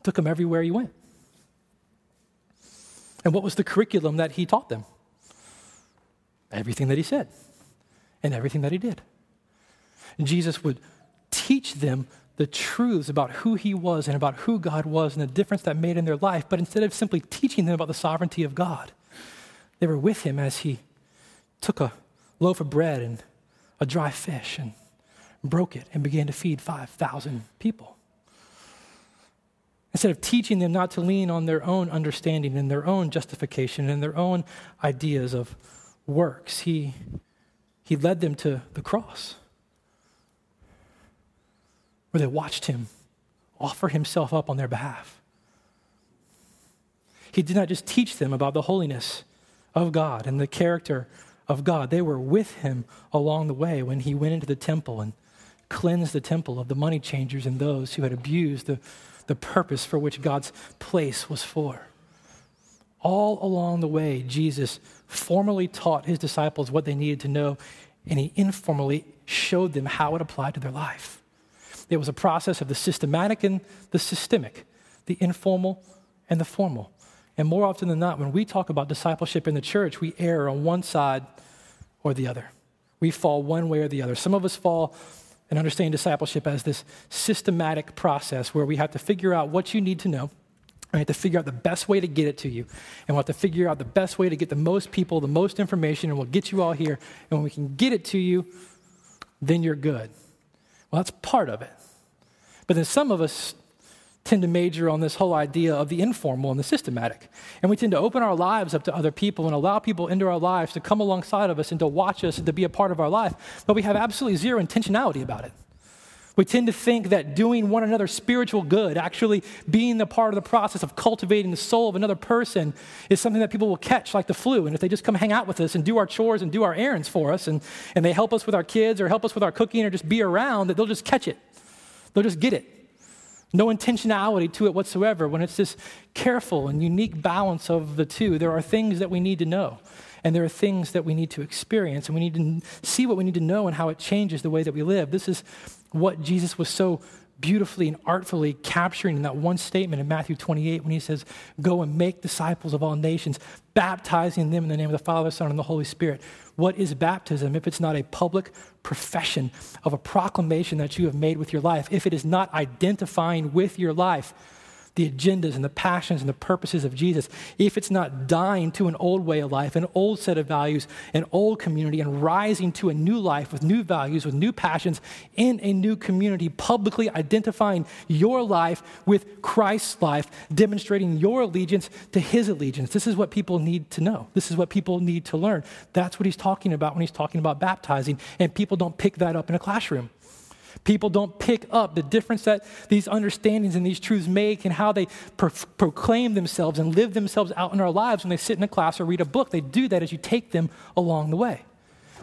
Took them everywhere he went. And what was the curriculum that he taught them? Everything that he said and everything that he did. Jesus would teach them the truths about who he was and about who God was and the difference that made in their life. But instead of simply teaching them about the sovereignty of God, they were with him as he took a loaf of bread and a dry fish and broke it and began to feed 5,000 people. Instead of teaching them not to lean on their own understanding and their own justification and their own ideas of works, he, he led them to the cross where they watched him offer himself up on their behalf. He did not just teach them about the holiness of God and the character of God, they were with him along the way when he went into the temple and cleansed the temple of the money changers and those who had abused the, the purpose for which God's place was for. All along the way, Jesus formally taught his disciples what they needed to know, and he informally showed them how it applied to their life. It was a process of the systematic and the systemic, the informal and the formal. And more often than not, when we talk about discipleship in the church, we err on one side or the other. We fall one way or the other. Some of us fall and understand discipleship as this systematic process where we have to figure out what you need to know. We have to figure out the best way to get it to you. And we'll have to figure out the best way to get the most people, the most information, and we'll get you all here. And when we can get it to you, then you're good. Well, that's part of it. But then some of us tend to major on this whole idea of the informal and the systematic. And we tend to open our lives up to other people and allow people into our lives to come alongside of us and to watch us and to be a part of our life. But we have absolutely zero intentionality about it. We tend to think that doing one another spiritual good, actually being the part of the process of cultivating the soul of another person, is something that people will catch like the flu. And if they just come hang out with us and do our chores and do our errands for us, and, and they help us with our kids or help us with our cooking or just be around, that they'll just catch it. They'll just get it. No intentionality to it whatsoever. When it's this careful and unique balance of the two, there are things that we need to know. And there are things that we need to experience. And we need to see what we need to know and how it changes the way that we live. This is what Jesus was so beautifully and artfully capturing in that one statement in Matthew 28 when he says, Go and make disciples of all nations, baptizing them in the name of the Father, Son, and the Holy Spirit. What is baptism if it's not a public profession of a proclamation that you have made with your life? If it is not identifying with your life the agendas and the passions and the purposes of Jesus, if it's not dying to an old way of life, an old set of values, an old community, and rising to a new life with new values, with new passions in a new community, publicly identifying your life with Christ's life, demonstrating your allegiance to his allegiance. This is what people need to know. This is what people need to learn. That's what he's talking about when he's talking about baptizing, and people don't pick that up in a classroom. People don't pick up the difference that these understandings and these truths make and how they pro- proclaim themselves and live themselves out in our lives when they sit in a class or read a book. They do that as you take them along the way.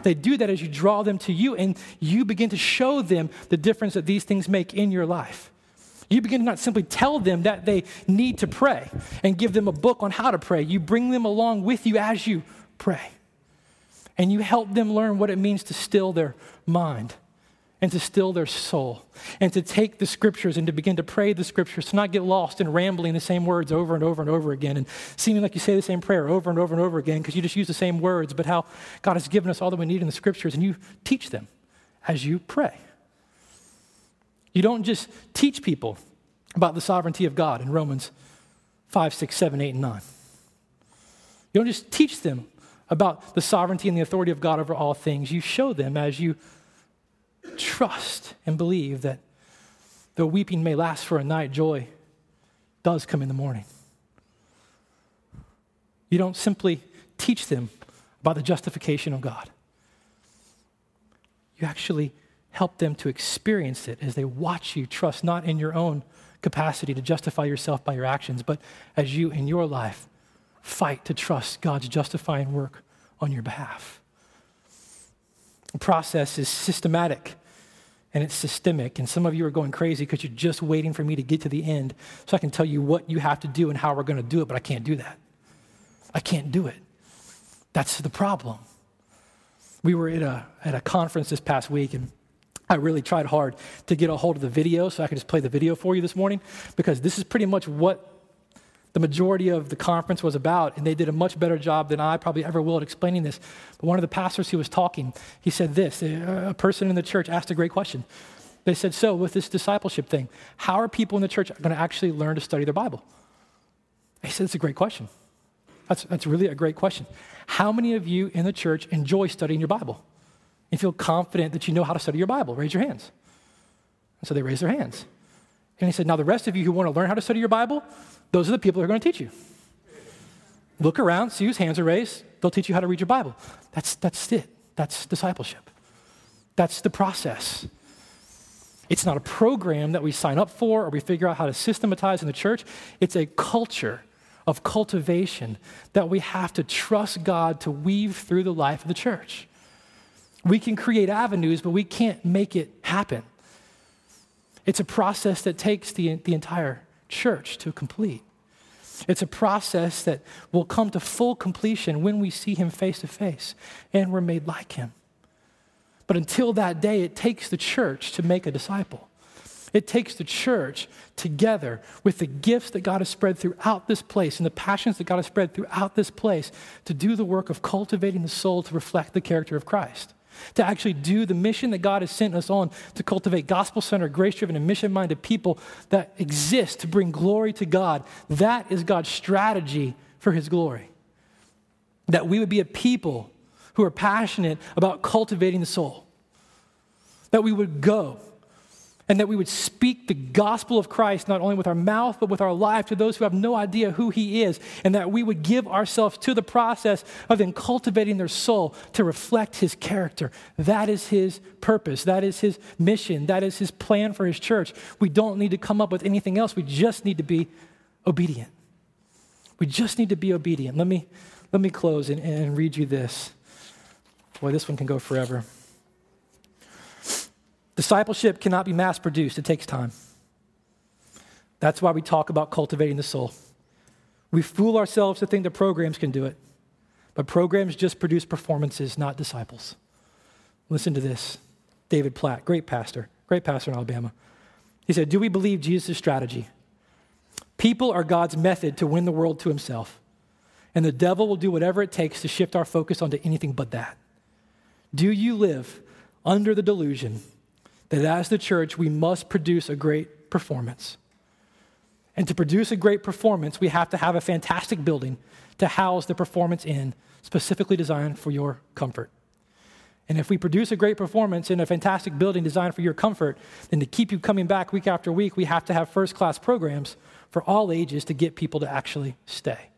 They do that as you draw them to you and you begin to show them the difference that these things make in your life. You begin to not simply tell them that they need to pray and give them a book on how to pray. You bring them along with you as you pray. And you help them learn what it means to still their mind and to still their soul and to take the scriptures and to begin to pray the scriptures, to not get lost in rambling the same words over and over and over again and seeming like you say the same prayer over and over and over again because you just use the same words, but how God has given us all that we need in the scriptures and you teach them as you pray. You don't just teach people about the sovereignty of God in Romans 5, 6, 7, 8, and 9. You don't just teach them about the sovereignty and the authority of God over all things. You show them as you trust and believe that though weeping may last for a night, joy does come in the morning. You don't simply teach them about the justification of God. You actually help them to experience it as they watch you trust not in your own capacity to justify yourself by your actions, but as you in your life fight to trust God's justifying work on your behalf. Process is systematic and it's systemic. And some of you are going crazy because you're just waiting for me to get to the end so I can tell you what you have to do and how we're going to do it, but I can't do that. I can't do it. That's the problem. We were at a, at a conference this past week, and I really tried hard to get a hold of the video so I could just play the video for you this morning because this is pretty much what the majority of the conference was about, and they did a much better job than I probably ever will at explaining this. But one of the pastors who was talking, he said this a person in the church asked a great question. They said, So, with this discipleship thing, how are people in the church going to actually learn to study their Bible? He said, It's a great question. That's, that's really a great question. How many of you in the church enjoy studying your Bible? and feel confident that you know how to study your Bible? Raise your hands. And so they raised their hands. And he said, Now, the rest of you who want to learn how to study your Bible, those are the people who are going to teach you. Look around, see whose hands are raised. They'll teach you how to read your Bible. That's, that's it. That's discipleship. That's the process. It's not a program that we sign up for or we figure out how to systematize in the church. It's a culture of cultivation that we have to trust God to weave through the life of the church. We can create avenues, but we can't make it happen. It's a process that takes the, the entire church to complete. It's a process that will come to full completion when we see him face to face and we're made like him. But until that day, it takes the church to make a disciple. It takes the church together with the gifts that God has spread throughout this place and the passions that God has spread throughout this place to do the work of cultivating the soul to reflect the character of Christ to actually do the mission that God has sent us on to cultivate gospel centered, grace driven, and mission minded people that exist to bring glory to God. That is God's strategy for his glory. That we would be a people who are passionate about cultivating the soul. That we would go and that we would speak the gospel of Christ not only with our mouth, but with our life to those who have no idea who He is, and that we would give ourselves to the process of then cultivating their soul to reflect His character. That is His purpose, that is His mission, that is His plan for His church. We don't need to come up with anything else, we just need to be obedient. We just need to be obedient. Let me, let me close and, and read you this. Boy, this one can go forever. Discipleship cannot be mass produced, it takes time. That's why we talk about cultivating the soul. We fool ourselves to think that programs can do it, but programs just produce performances, not disciples. Listen to this David Platt, great pastor, great pastor in Alabama. He said, Do we believe Jesus' strategy? People are God's method to win the world to himself, and the devil will do whatever it takes to shift our focus onto anything but that. Do you live under the delusion that as the church, we must produce a great performance. And to produce a great performance, we have to have a fantastic building to house the performance in, specifically designed for your comfort. And if we produce a great performance in a fantastic building designed for your comfort, then to keep you coming back week after week, we have to have first class programs for all ages to get people to actually stay.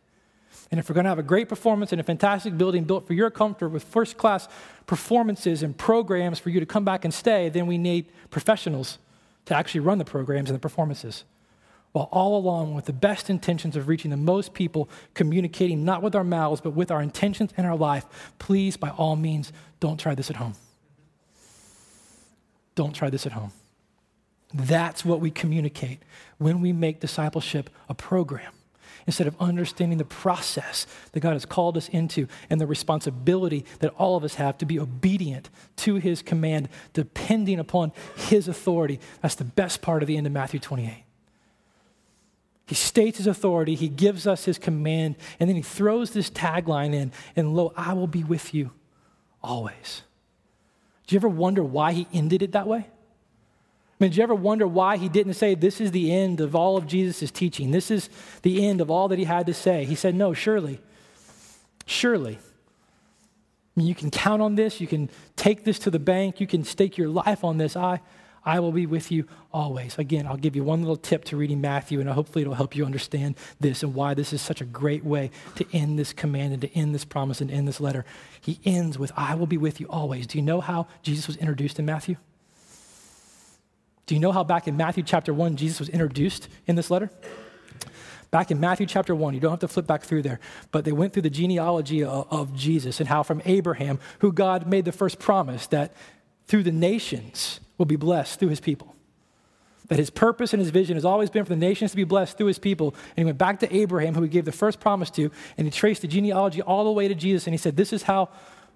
And if we're going to have a great performance in a fantastic building built for your comfort with first class performances and programs for you to come back and stay, then we need professionals to actually run the programs and the performances. While all along with the best intentions of reaching the most people, communicating not with our mouths, but with our intentions and our life, please, by all means, don't try this at home. Don't try this at home. That's what we communicate when we make discipleship a program instead of understanding the process that God has called us into and the responsibility that all of us have to be obedient to his command, depending upon his authority. That's the best part of the end of Matthew 28. He states his authority, he gives us his command, and then he throws this tagline in, and lo, I will be with you always. Do you ever wonder why he ended it that way? I mean, did you ever wonder why he didn't say, This is the end of all of Jesus' teaching? This is the end of all that he had to say? He said, No, surely. Surely. I mean, you can count on this. You can take this to the bank. You can stake your life on this. I, I will be with you always. Again, I'll give you one little tip to reading Matthew, and hopefully it'll help you understand this and why this is such a great way to end this command and to end this promise and end this letter. He ends with, I will be with you always. Do you know how Jesus was introduced in Matthew? Do you know how back in Matthew chapter 1, Jesus was introduced in this letter? Back in Matthew chapter 1, you don't have to flip back through there, but they went through the genealogy of, Jesus and how from Abraham, who God made the first promise that through the nations, will be blessed through his people. That his purpose and his vision has always been for the nations to be blessed through his people. And he went back to Abraham, who he gave the first promise to, and he traced the genealogy all the way to Jesus. And he said, This is how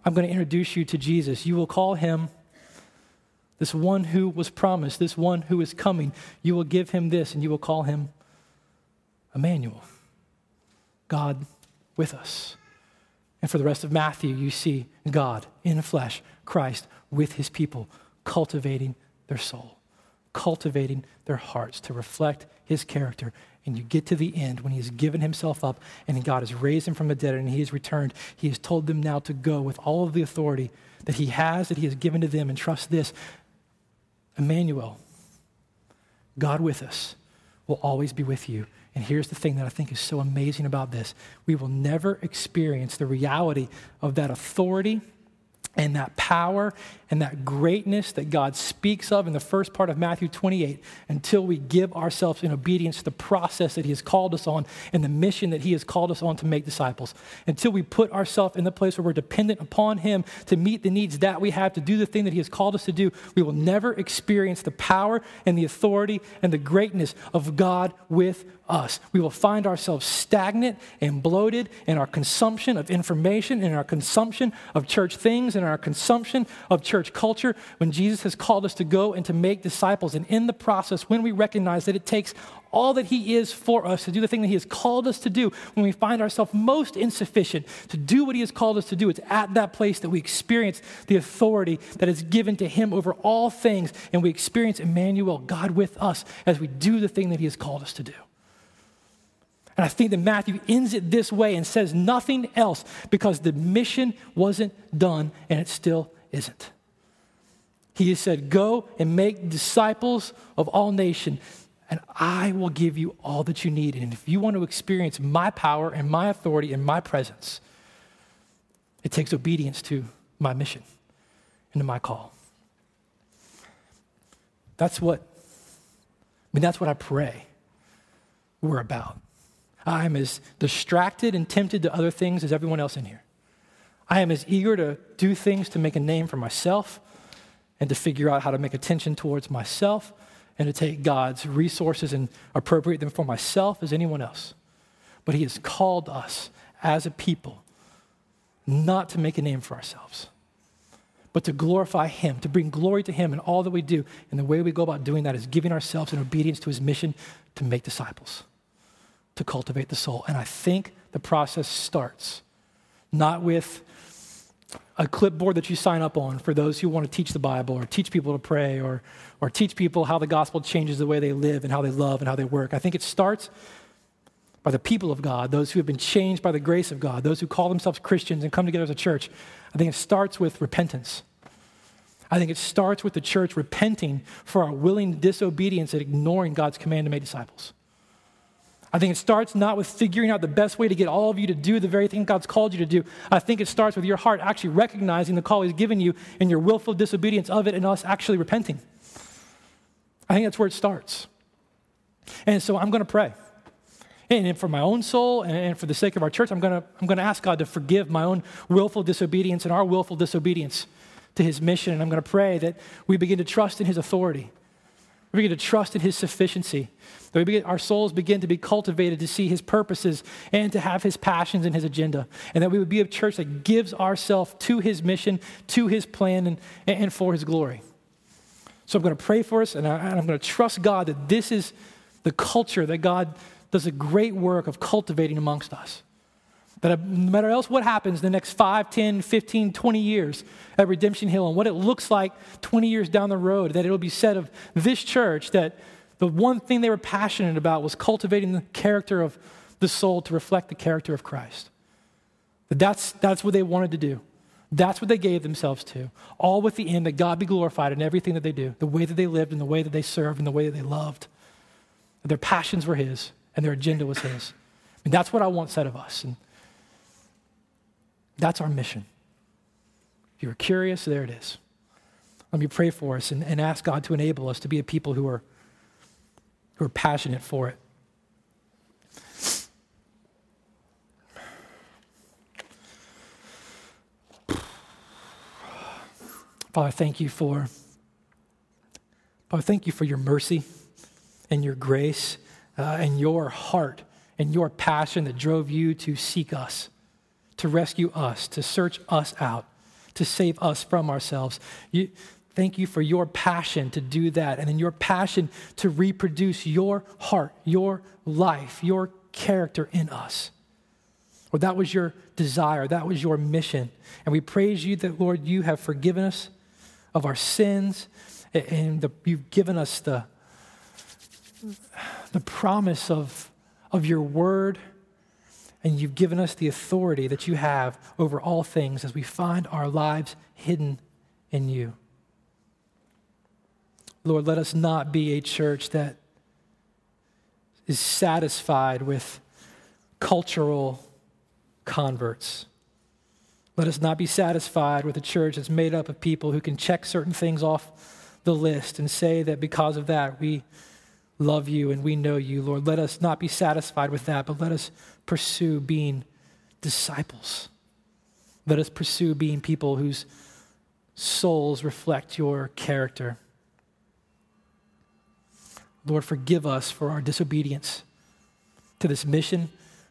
I'm going to introduce you to Jesus. You will call him this one who was promised, this one who is coming. You will give him this, and you will call him Emmanuel, God with us. And for the rest of Matthew, you see God in flesh, Christ with his people, cultivating their soul, cultivating their hearts to reflect his character. And you get to the end when he has given himself up and God has raised him from the dead and he has returned. He has told them now to go with all of the authority that he has, that he has given to them, and trust this Emmanuel, God with us, will always be with you. And here's the thing that I think is so amazing about this we will never experience the reality of that authority and that power and that greatness that God speaks of in the first part of Matthew 28 until we give ourselves in obedience to the process that He has called us on and the mission that He has called us on to make disciples. Until we put ourselves in the place where we're dependent upon Him to meet the needs that we have to do the thing that He has called us to do, we will never experience the power and the authority and the greatness of God with us. We will find ourselves stagnant and bloated in our consumption of information, in our consumption of church things, in our consumption of church culture when Jesus has called us to go and to make disciples. And in the process, when we recognize that it takes all that He is for us to do the thing that He has called us to do, when we find ourselves most insufficient to do what He has called us to do, it's at that place that we experience the authority that is given to Him over all things, and we experience Emmanuel, God with us, as we do the thing that He has called us to do. And I think that Matthew ends it this way and says nothing else because the mission wasn't done and it still isn't. He has said, Go and make disciples of all nations, and I will give you all that you need. And if you want to experience my power and my authority and my presence, it takes obedience to my mission and to my call. That's what, I mean, that's what I pray we're about. I'm as distracted and tempted to other things as everyone else in here. I am as eager to do things to make a name for myself and to figure out how to make attention towards myself and to take God's resources and appropriate them for myself as anyone else. But He has called us as a people not to make a name for ourselves, but to glorify Him, to bring glory to Him in all that we do. And the way we go about doing that is giving ourselves in obedience to His mission to make disciples to cultivate the soul. And I think the process starts not with a clipboard that you sign up on for those who want to teach the Bible or teach people to pray or, or teach people how the gospel changes the way they live and how they love and how they work. I think it starts by the people of God, those who have been changed by the grace of God, those who call themselves Christians and come together as a church. I think it starts with repentance. I think it starts with the church repenting for our willing disobedience and ignoring God's command to make disciples. I think it starts not with figuring out the best way to get all of you to do the very thing God's called you to do. I think it starts with your heart actually recognizing the call He's given you and your willful disobedience of it and us actually repenting. I think that's where it starts. And so I'm going to pray. And for my own soul and for the sake of our church, I'm going to, I'm going to ask God to forgive my own willful disobedience and our willful disobedience to His mission. And I'm going to pray that we begin to trust in His authority we begin to trust in his sufficiency. That we begin, our souls begin to be cultivated to see his purposes and to have his passions and his agenda. And that we would be a church that gives ourselves to his mission, to his plan, and, and for his glory. So I'm going to pray for us, and, I, and I'm going to trust God that this is the culture that God does a great work of cultivating amongst us. That uh, no matter else what happens the next 5, 10, 15, 20 years at Redemption Hill and what it looks like 20 years down the road, that it'll be said of this church that the one thing they were passionate about was cultivating the character of the soul to reflect the character of Christ. That that's, that's what they wanted to do. That's what they gave themselves to. All with the end that God be glorified in everything that they do, the way that they lived and the way that they served and the way that they loved. Their passions were His and their agenda was His. And that's what I want said of us. And that's our mission. If you're curious, there it is. Let me pray for us and, and ask God to enable us to be a people who are, who are passionate for it. Father, thank you for Father, thank you for your mercy and your grace uh, and your heart and your passion that drove you to seek us, to rescue us, to search us out, to save us from ourselves. You, thank you for your passion to do that and then your passion to reproduce your heart, your life, your character in us. Or that was your desire, that was your mission. And we praise you that, Lord, you have forgiven us of our sins and the, you've given us the, the promise of, of your word, and you've given us the authority that you have over all things as we find our lives hidden in you. Lord, let us not be a church that is satisfied with cultural converts. Let us not be satisfied with a church that's made up of people who can check certain things off the list and say that because of that we love you and we know you, Lord. Let us not be satisfied with that, but let us pursue being disciples. Let us pursue being people whose souls reflect your character. Lord, forgive us for our disobedience to this mission.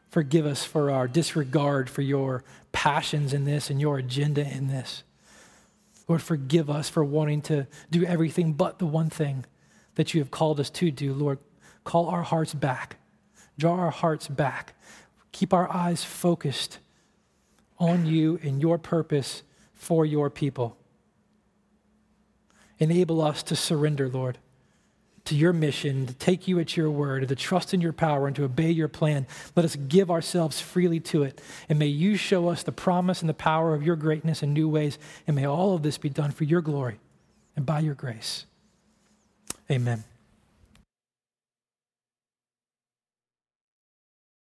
Forgive us for our disregard for your passions in this and your agenda in this. Lord, forgive us for wanting to do everything but the one thing that you have called us to do. Lord, call our hearts back, draw our hearts back, keep our eyes focused on you and your purpose for your people. Enable us to surrender, Lord to your mission, to take you at your word, to trust in your power, and to obey your plan. Let us give ourselves freely to it. And may you show us the promise and the power of your greatness in new ways. And may all of this be done for your glory and by your grace. Amen.